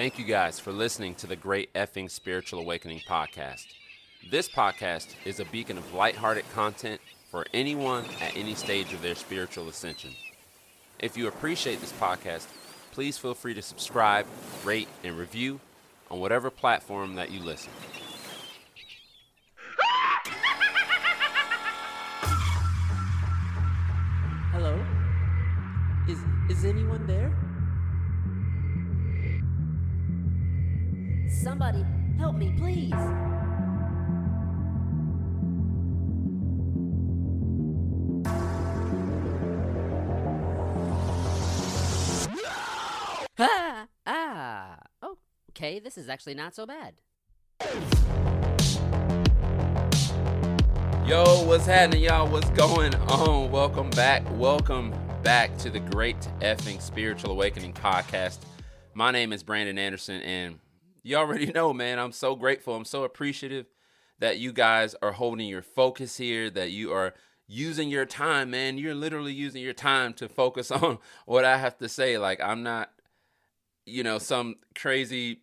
Thank you guys for listening to the Great Effing Spiritual Awakening podcast. This podcast is a beacon of lighthearted content for anyone at any stage of their spiritual ascension. If you appreciate this podcast, please feel free to subscribe, rate, and review on whatever platform that you listen. Hello? Is is anyone Somebody help me, please. Ah, ah. Oh, okay. This is actually not so bad. Yo, what's happening, y'all? What's going on? Welcome back. Welcome back to the Great Effing Spiritual Awakening podcast. My name is Brandon Anderson, and you already know, man, I'm so grateful. I'm so appreciative that you guys are holding your focus here, that you are using your time, man. You're literally using your time to focus on what I have to say. Like, I'm not, you know, some crazy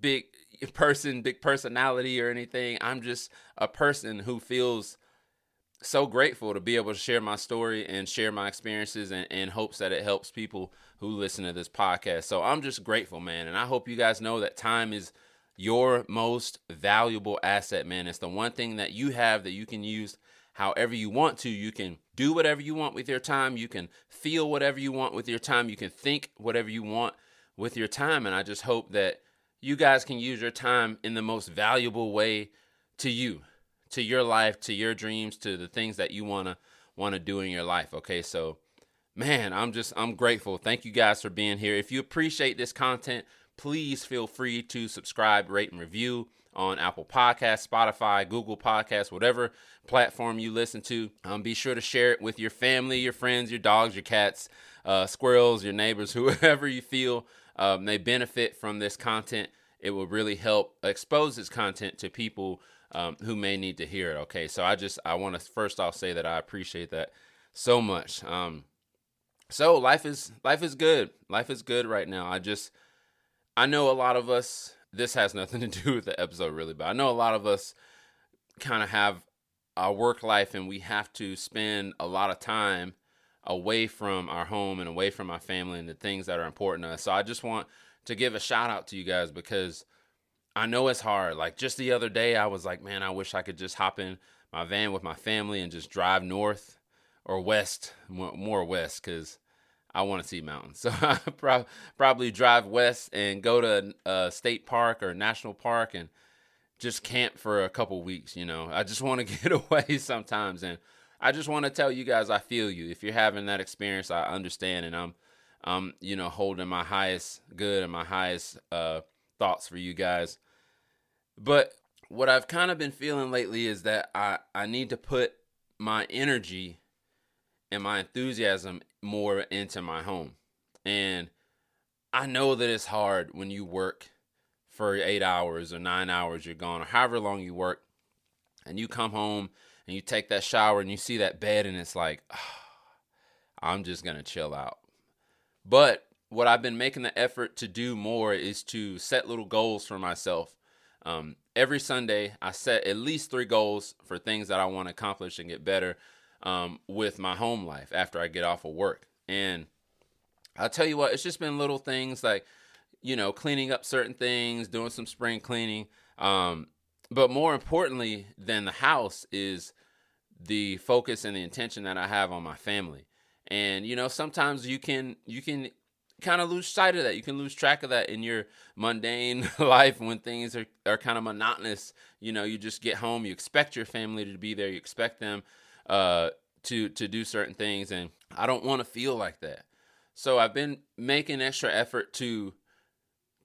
big person, big personality or anything. I'm just a person who feels so grateful to be able to share my story and share my experiences and in hopes that it helps people who listen to this podcast. So I'm just grateful, man. And I hope you guys know that time is your most valuable asset, man. It's the one thing that you have that you can use however you want to. You can do whatever you want with your time. You can feel whatever you want with your time. You can think whatever you want with your time. And I just hope that you guys can use your time in the most valuable way to you, to your life, to your dreams, to the things that you want to want to do in your life, okay? So, man, I'm just I'm grateful. Thank you guys for being here. If you appreciate this content, please feel free to subscribe, rate and review on Apple Podcasts, Spotify, Google Podcasts, whatever platform you listen to. Um, be sure to share it with your family, your friends, your dogs, your cats, uh, squirrels, your neighbors, whoever you feel um, they benefit from this content. It will really help expose this content to people um, who may need to hear it. Okay, so I just I want to first off say that I appreciate that so much. Um, so life is life is good. Life is good right now. I just I know a lot of us. This has nothing to do with the episode really, but I know a lot of us kind of have our work life and we have to spend a lot of time away from our home and away from our family and the things that are important to us. So I just want to give a shout out to you guys because I know it's hard. Like just the other day, I was like, man, I wish I could just hop in my van with my family and just drive north or west, more west, because I want to see mountains. So I pro- probably drive west and go to a state park or national park and just camp for a couple weeks. You know, I just want to get away sometimes and I just want to tell you guys I feel you. If you're having that experience, I understand, and I'm, I'm, you know, holding my highest good and my highest uh, thoughts for you guys. But what I've kind of been feeling lately is that I I need to put my energy and my enthusiasm more into my home, and I know that it's hard when you work for eight hours or nine hours. You're gone, or however long you work, and you come home and you take that shower and you see that bed and it's like, oh, I'm just going to chill out. But what I've been making the effort to do more is to set little goals for myself. Um, every Sunday, I set at least three goals for things that I want to accomplish and get better um, with my home life after I get off of work. And I'll tell you what, it's just been little things like, you know, cleaning up certain things, doing some spring cleaning. Um, but more importantly than the house is the focus and the intention that I have on my family. And you know, sometimes you can you can kind of lose sight of that. You can lose track of that in your mundane life when things are, are kind of monotonous. You know, you just get home, you expect your family to be there, you expect them uh, to to do certain things, and I don't want to feel like that. So I've been making extra effort to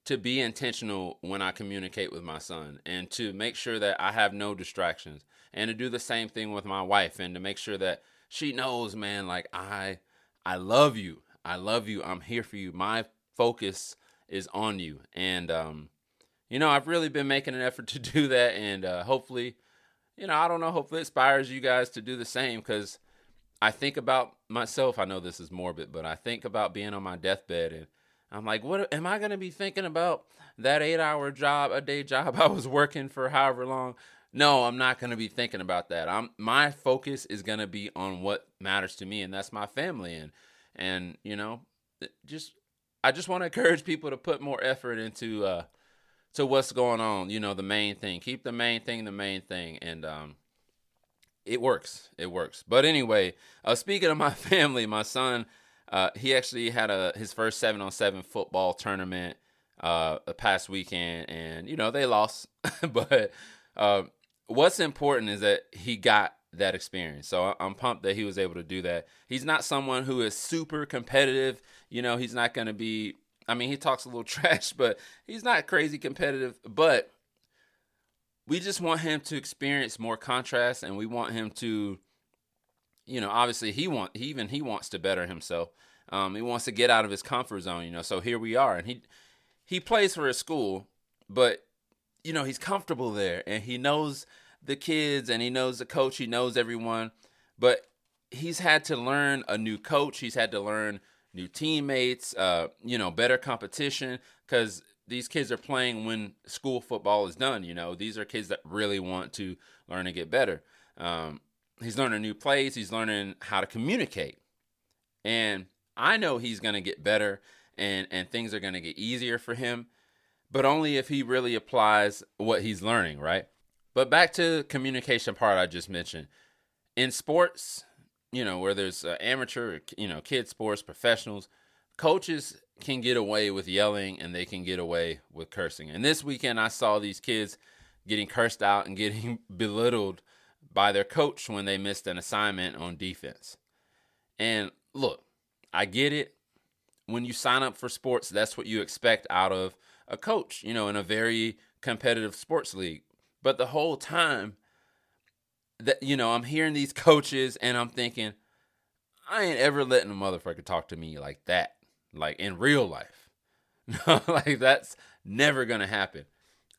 to be intentional when I communicate with my son and to make sure that I have no distractions and to do the same thing with my wife and to make sure that she knows, man, like I I love you. I love you. I'm here for you. My focus is on you. And um you know, I've really been making an effort to do that and uh hopefully, you know, I don't know, hopefully inspires you guys to do the same cuz I think about myself. I know this is morbid, but I think about being on my deathbed and I'm like, what am I gonna be thinking about that eight hour job, a day job I was working for however long? No, I'm not gonna be thinking about that. I'm my focus is gonna be on what matters to me, and that's my family. And and you know, just I just want to encourage people to put more effort into uh to what's going on. You know, the main thing. Keep the main thing the main thing, and um, it works. It works. But anyway, uh, speaking of my family, my son, uh, he actually had a his first seven on seven football tournament uh the past weekend, and you know they lost, but uh, what's important is that he got that experience. So I'm pumped that he was able to do that. He's not someone who is super competitive. You know, he's not going to be. I mean, he talks a little trash, but he's not crazy competitive. But we just want him to experience more contrast, and we want him to, you know, obviously he want he even he wants to better himself. Um, he wants to get out of his comfort zone. You know, so here we are, and he he plays for a school, but you know he's comfortable there, and he knows the kids and he knows the coach, he knows everyone, but he's had to learn a new coach, he's had to learn new teammates, uh, you know, better competition cuz these kids are playing when school football is done, you know. These are kids that really want to learn and get better. Um, he's learning new plays, he's learning how to communicate. And I know he's going to get better and and things are going to get easier for him, but only if he really applies what he's learning, right? But back to the communication part I just mentioned. In sports, you know, where there's uh, amateur, you know, kid sports, professionals, coaches can get away with yelling and they can get away with cursing. And this weekend I saw these kids getting cursed out and getting belittled by their coach when they missed an assignment on defense. And look, I get it. When you sign up for sports, that's what you expect out of a coach, you know, in a very competitive sports league. But the whole time that you know, I'm hearing these coaches and I'm thinking, I ain't ever letting a motherfucker talk to me like that, like in real life. like that's never gonna happen.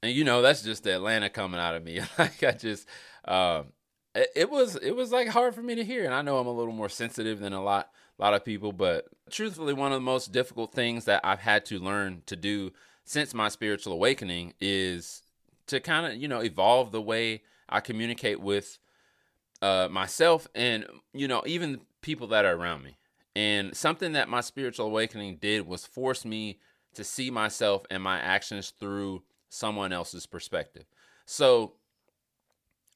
And you know, that's just the Atlanta coming out of me. like I just, um, it, it was it was like hard for me to hear, and I know I'm a little more sensitive than a lot a lot of people, but truthfully, one of the most difficult things that I've had to learn to do since my spiritual awakening is to kind of you know evolve the way I communicate with uh, myself and you know even people that are around me. And something that my spiritual awakening did was force me to see myself and my actions through someone else's perspective. So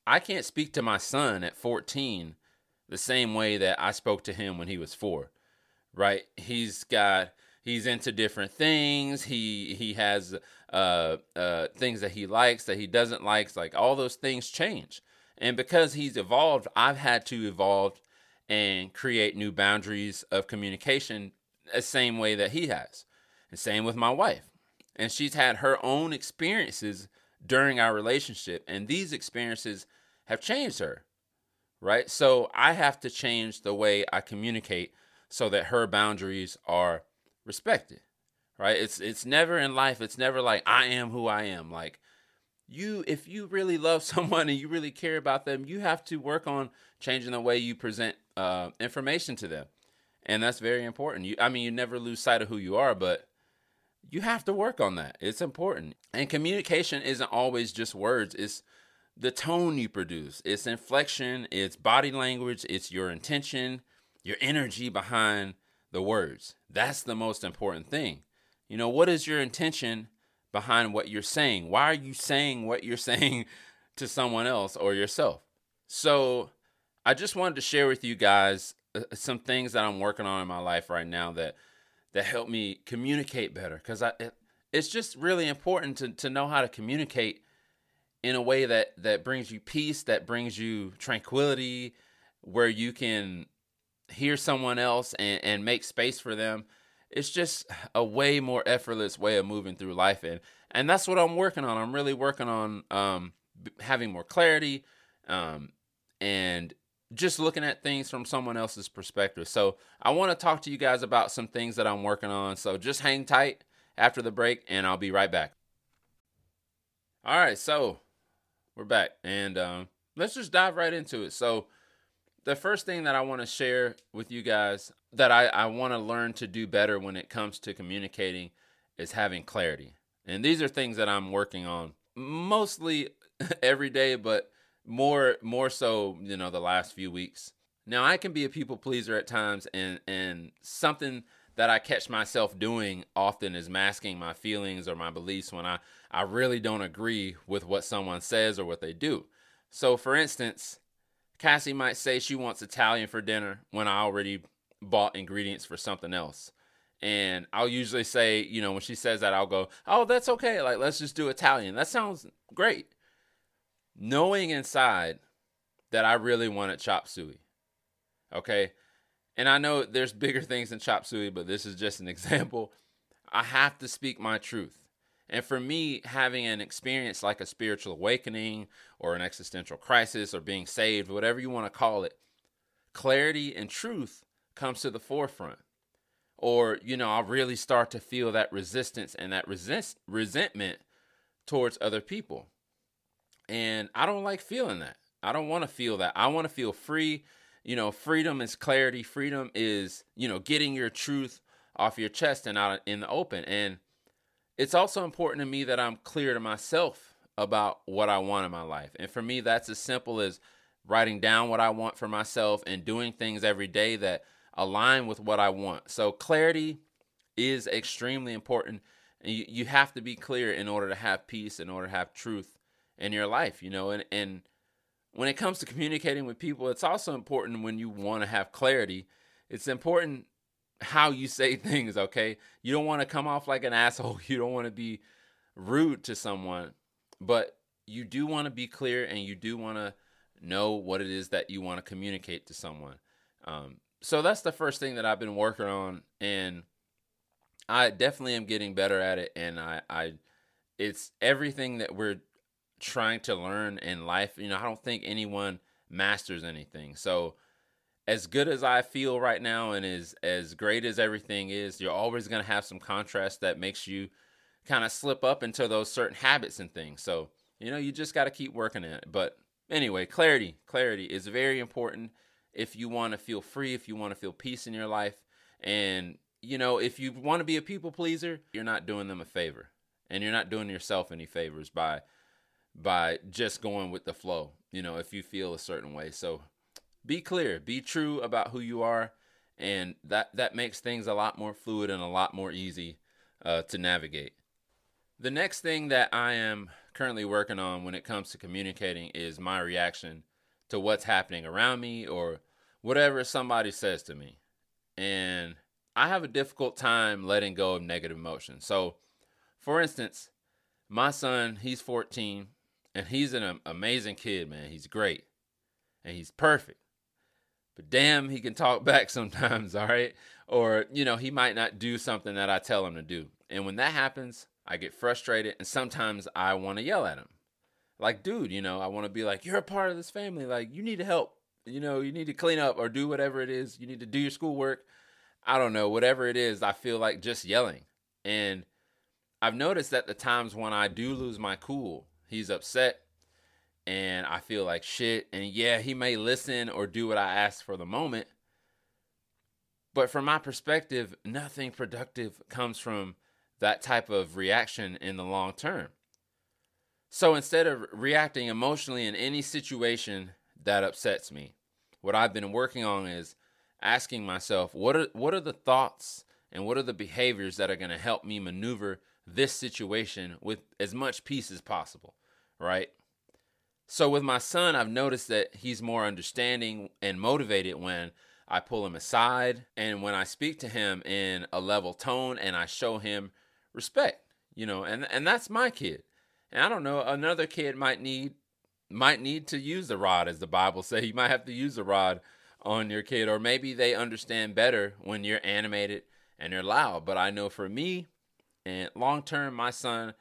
I can't speak to my son at 14 the same way that I spoke to him when he was 4. Right? He's got he's into different things. He he has uh, uh, things that he likes, that he doesn't like. Like all those things change. And because he's evolved, I've had to evolve and create new boundaries of communication the same way that he has. And same with my wife. And she's had her own experiences during our relationship. And these experiences have changed her. Right. So I have to change the way I communicate so that her boundaries are respected right? It's it's never in life it's never like i am who i am. Like you if you really love someone and you really care about them you have to work on changing the way you present uh, information to them. And that's very important. You i mean you never lose sight of who you are but you have to work on that. It's important. And communication isn't always just words. It's the tone you produce. It's inflection. It's body language. It's your intention your energy behind the words that's the most important thing you know, what is your intention behind what you're saying? Why are you saying what you're saying to someone else or yourself? So, I just wanted to share with you guys uh, some things that I'm working on in my life right now that that help me communicate better cuz I it, it's just really important to to know how to communicate in a way that that brings you peace, that brings you tranquility, where you can hear someone else and, and make space for them it's just a way more effortless way of moving through life. And and that's what i'm working on. I'm really working on um, having more clarity um, and just looking at things from someone else's perspective. So i want to talk to you guys about some things that i'm working on. So just hang tight after the break and i'll be right back. All right so we're back and um, let's just dive right into it. So the first thing that i want to share with you guys that I, I want to learn to do better when it comes to communicating is having clarity. And these are things that I'm working on mostly every day, but more more so, you know, the last few weeks. Now I can be a people pleaser at times and and something that I catch myself doing often is masking my feelings or my beliefs when I, I really don't agree with what someone says or what they do. So for instance, Kassy might say she wants Italian for dinner when I already bought ingredients for something else. And I'll usually say, you know, when she says that, I'll go, oh, that's okay. Like, let's just do Italian. That sounds great. Knowing inside that I really wanted chop suey. Okay. And I know there's bigger things than chop suey, but this is just an example. I have to speak my truth. And for me, having an experience like a spiritual awakening or an existential crisis or being saved, whatever you want to call it, clarity and truth comes to the forefront. Or, you know, I really start to feel that resistance and that resist, resentment towards other people. And I don't like feeling that. I don't want to feel that. I want to feel free. You know, freedom is clarity. Freedom is, you know, getting your truth off your chest and out in the open. And it's also important to me that I'm clear to myself about what I want in my life. And for me, that's as simple as writing down what I want for myself and doing things every day that align with what I want. So clarity is extremely important. And you, you have to be clear in order to have peace, in order to have truth in your life, you know, and, and when it comes to communicating with people, it's also important when you want to have clarity. It's important how you say things, okay? You don't want to come off like an asshole. You don't want to be rude to someone, but you do want to be clear and you do want to know what it is that you want to communicate to someone. Um, so that's the first thing that I've been working on, and I definitely am getting better at it. And I, I, it's everything that we're trying to learn in life. You know, I don't think anyone masters anything. So as good as I feel right now and as as great as everything is, you're always going to have some contrast that makes you kind of slip up into those certain habits and things. So, you know, you just got to keep working at it. But anyway, clarity, clarity is very important if you want to feel free, if you want to feel peace in your life. And, you know, if you want to be a people pleaser, you're not doing them a favor. And you're not doing yourself any favors by by just going with the flow, you know, if you feel a certain way. So be clear, be true about who you are, and that that makes things a lot more fluid and a lot more easy uh, to navigate. The next thing that I am currently working on when it comes to communicating is my reaction to what's happening around me or whatever somebody says to me. And I have a difficult time letting go of negative emotions. So, for instance, my son, he's 14, and he's an amazing kid, man. He's great. And he's perfect. But damn, he can talk back sometimes, all right? Or, you know, he might not do something that I tell him to do. And when that happens, I get frustrated and sometimes I want to yell at him. Like, dude, you know, I want to be like, you're a part of this family. Like, you need to help. You know, you need to clean up or do whatever it is. You need to do your schoolwork. I don't know, whatever it is, I feel like just yelling. And I've noticed that the times when I do lose my cool, he's upset and I feel like shit. And yeah, he may listen or do what I ask for the moment. But from my perspective, nothing productive comes from that type of reaction in the long term. So instead of reacting emotionally in any situation that upsets me, what I've been working on is asking myself, what are what are the thoughts and what are the behaviors that are going to help me maneuver this situation with as much peace as possible, right? So with my son, I've noticed that he's more understanding and motivated when I pull him aside and when I speak to him in a level tone and I show him respect, you know, and and that's my kid. And I don't know, another kid might need might need to use the rod as the Bible says. You might have to use the rod on your kid or maybe they understand better when you're animated and you're loud. But I know for me, and long term, my son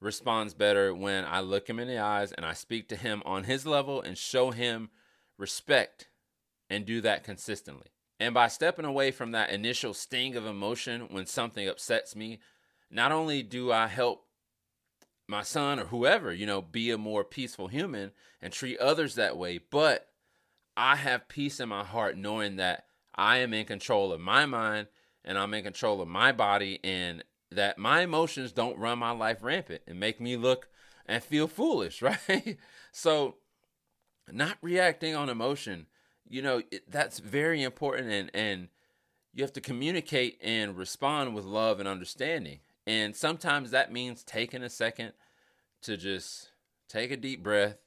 responds better when I look him in the eyes and I speak to him on his level and show him respect and do that consistently. And by stepping away from that initial sting of emotion when something upsets me, not only do I help my son or whoever, you know, be a more peaceful human and treat others that way, but I have peace in my heart knowing that I am in control of my mind and I'm in control of my body and that my emotions don't run my life rampant and make me look and feel foolish, right? so not reacting on emotion, you know, it, that's very important and and you have to communicate and respond with love and understanding. And sometimes that means taking a second to just take a deep breath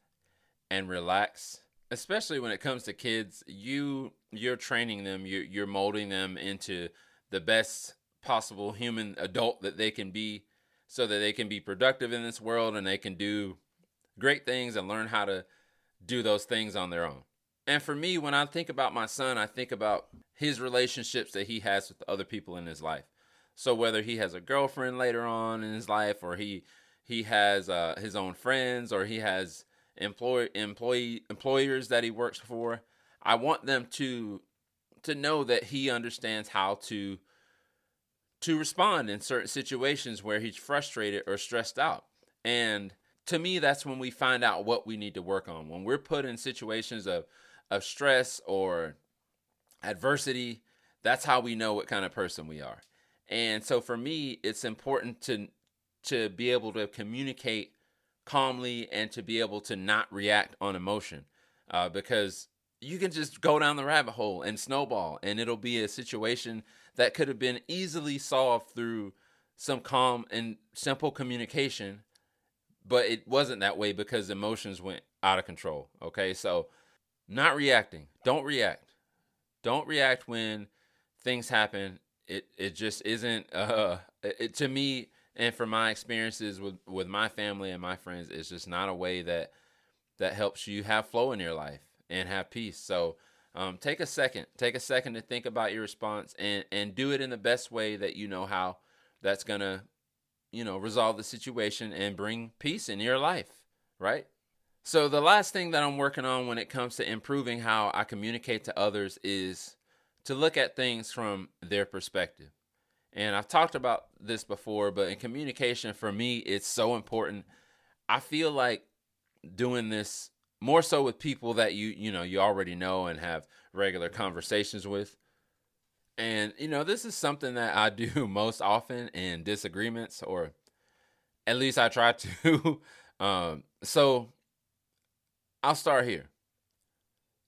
and relax. Especially when it comes to kids, you you're training them, you're you're molding them into the best possible human adult that they can be so that they can be productive in this world and they can do great things and learn how to do those things on their own. And for me, when I think about my son, I think about his relationships that he has with other people in his life. So whether he has a girlfriend later on in his life, or he he has uh, his own friends, or he has employ employee employers that he works for, I want them to to know that he understands how to to respond in certain situations where he's frustrated or stressed out. And to me, that's when we find out what we need to work on. When we're put in situations of of stress or adversity, that's how we know what kind of person we are. And so for me, it's important to to be able to communicate calmly and to be able to not react on emotion, uh, because you can just go down the rabbit hole and snowball, and it'll be a situation that could have been easily solved through some calm and simple communication, but it wasn't that way because emotions went out of control. Okay, so not reacting. Don't react. Don't react when things happen. It it just isn't. Uh, it, to me and from my experiences with with my family and my friends, it's just not a way that that helps you have flow in your life and have peace. So um, take a second. Take a second to think about your response and and do it in the best way that you know how. That's gonna, you know, resolve the situation and bring peace in your life. Right. So the last thing that I'm working on when it comes to improving how I communicate to others is to look at things from their perspective. And I've talked about this before, but in communication for me it's so important. I feel like doing this more so with people that you you know you already know and have regular conversations with. And you know, this is something that I do most often in disagreements or at least I try to. um so I'll start here.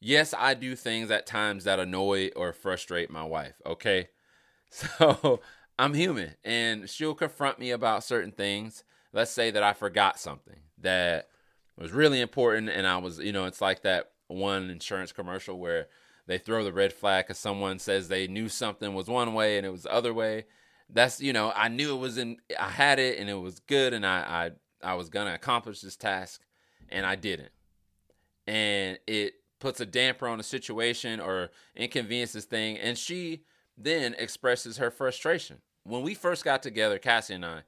Yes, I do things at times that annoy or frustrate my wife, okay? So I'm human and she'll confront me about certain things. Let's say that I forgot something that was really important and I was, you know, it's like that one insurance commercial where they throw the red flag because someone says they knew something was one way and it was the other way. That's, you know, I knew it was in, I had it and it was good and I, I, I was to accomplish this task and I didn't and it puts a damper on the situation or inconveniences thing and she then expresses her frustration when we first got together Kassy and i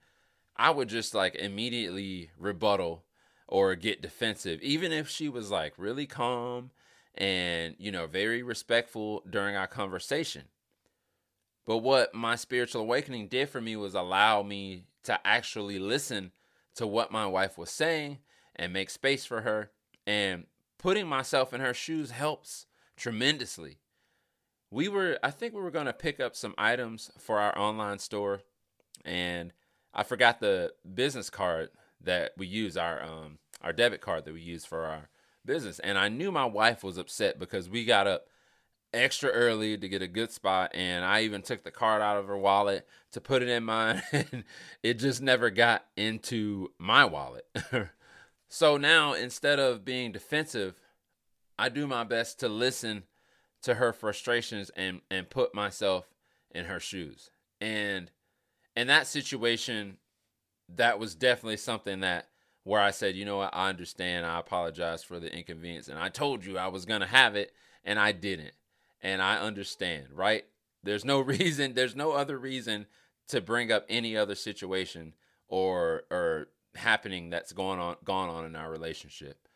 i would just like immediately rebuttal or get defensive even if she was like really calm and you know very respectful during our conversation but what my spiritual awakening did for me was allow me to actually listen to what my wife was saying and make space for her and putting myself in her shoes helps tremendously. We were, I think we were going to pick up some items for our online store, and I forgot the business card that we use, our um, our debit card that we use for our business, and I knew my wife was upset because we got up extra early to get a good spot, and I even took the card out of her wallet to put it in mine, and it just never got into my wallet. So now instead of being defensive, I do my best to listen to her frustrations and and put myself in her shoes. And in that situation, that was definitely something that where I said, you know what, I understand. I apologize for the inconvenience. And I told you I was going to have it and I didn't. And I understand, right? There's no reason, there's no other reason to bring up any other situation or or happening that's going on gone on in our relationship.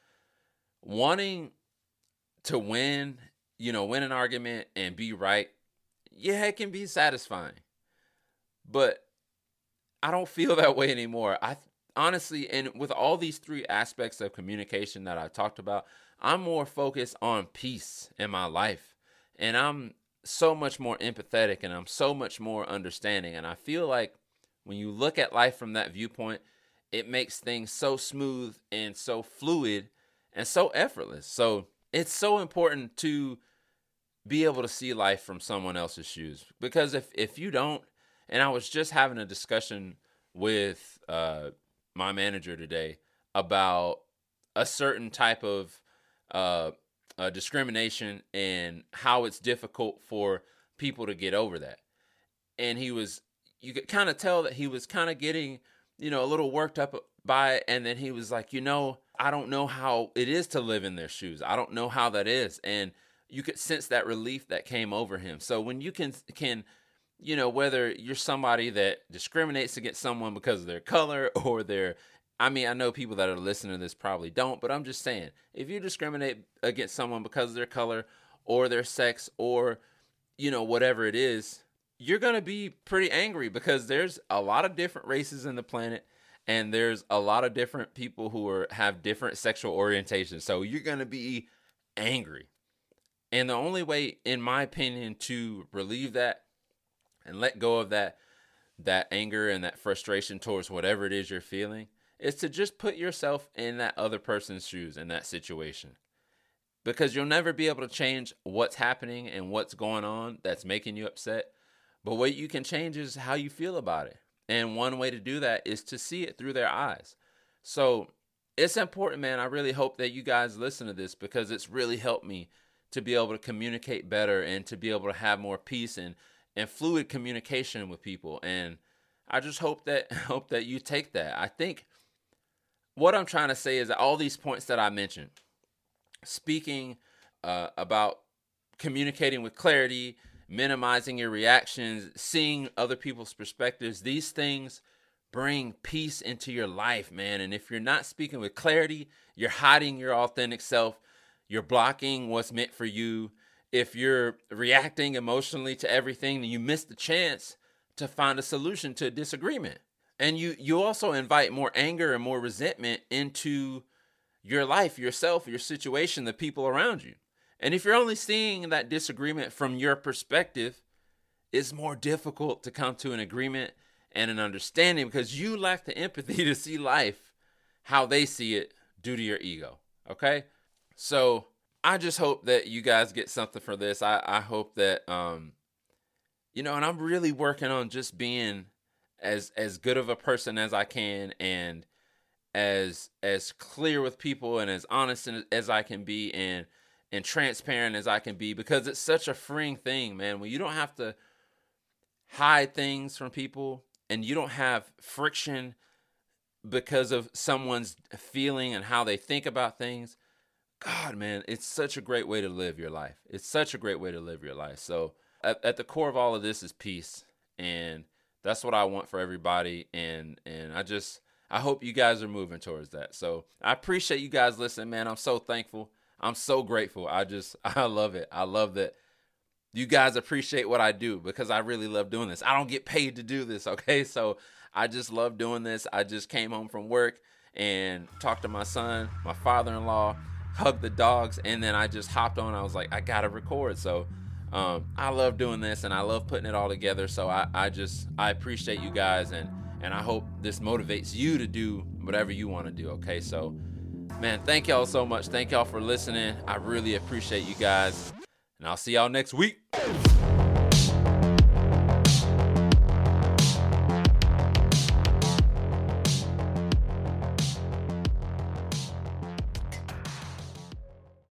Wanting to win, you know, win an argument and be right, yeah, it can be satisfying. But I don't feel that way anymore. I honestly, and with all these three aspects of communication that I talked about, I'm more focused on peace in my life. And I'm so much more empathetic and I'm so much more understanding. And I feel like when you look at life from that viewpoint, it makes things so smooth and so fluid and so effortless. So it's so important to be able to see life from someone else's shoes because if if you don't and I was just having a discussion with uh, my manager today about a certain type of uh, uh, discrimination and how it's difficult for people to get over that. And he was, you could kind of tell that he was kind of getting, you know, a little worked up by it. And then he was like, you know, I don't know how it is to live in their shoes. I don't know how that is. And you could sense that relief that came over him. So when you can, can, you know, whether you're somebody that discriminates against someone because of their color or their I mean, I know people that are listening to this probably don't, but I'm just saying, if you discriminate against someone because of their color or their sex or, you know, whatever it is, you're going to be pretty angry because there's a lot of different races in the planet and there's a lot of different people who are have different sexual orientations. So you're going to be angry. And the only way in my opinion to relieve that and let go of that that anger and that frustration towards whatever it is you're feeling is to just put yourself in that other person's shoes in that situation. Because you'll never be able to change what's happening and what's going on that's making you upset. But what you can change is how you feel about it. And one way to do that is to see it through their eyes. So it's important, man. I really hope that you guys listen to this because it's really helped me to be able to communicate better and to be able to have more peace and, and fluid communication with people. And I just hope that hope that you take that. I think what I'm trying to say is that all these points that I mentioned, speaking uh, about communicating with clarity, minimizing your reactions, seeing other people's perspectives, these things bring peace into your life, man. And if you're not speaking with clarity, you're hiding your authentic self, you're blocking what's meant for you. If you're reacting emotionally to everything, then you miss the chance to find a solution to a disagreement. And you you also invite more anger and more resentment into your life yourself your situation the people around you. And if you're only seeing that disagreement from your perspective it's more difficult to come to an agreement and an understanding because you lack the empathy to see life how they see it due to your ego okay? So i just hope that you guys get something for this i, I hope that um you know and i'm really working on just being as as good of a person as I can and as as clear with people and as honest as I can be and and transparent as I can be because it's such a freeing thing, man. When you don't have to hide things from people and you don't have friction because of someone's feeling and how they think about things. God, man, it's such a great way to live your life. It's such a great way to live your life. So, at, at the core of all of this is peace. And that's what I want for everybody, and and I just I hope you guys are moving towards that. So I appreciate you guys listening, man. I'm so thankful. I'm so grateful. I just I love it. I love that you guys appreciate what I do because I really love doing this. I don't get paid to do this, okay? So I just love doing this. I just came home from work and talked to my son, my father-in-law, hugged the dogs, and then I just hopped on. I was like, I gotta record. So um, I love doing this and I love putting it all together. So I, I just I appreciate you guys and and I hope this motivates you to do whatever you want to do. Okay, so man, thank y'all so much. Thank y'all for listening. I really appreciate you guys, and I'll see y'all next week.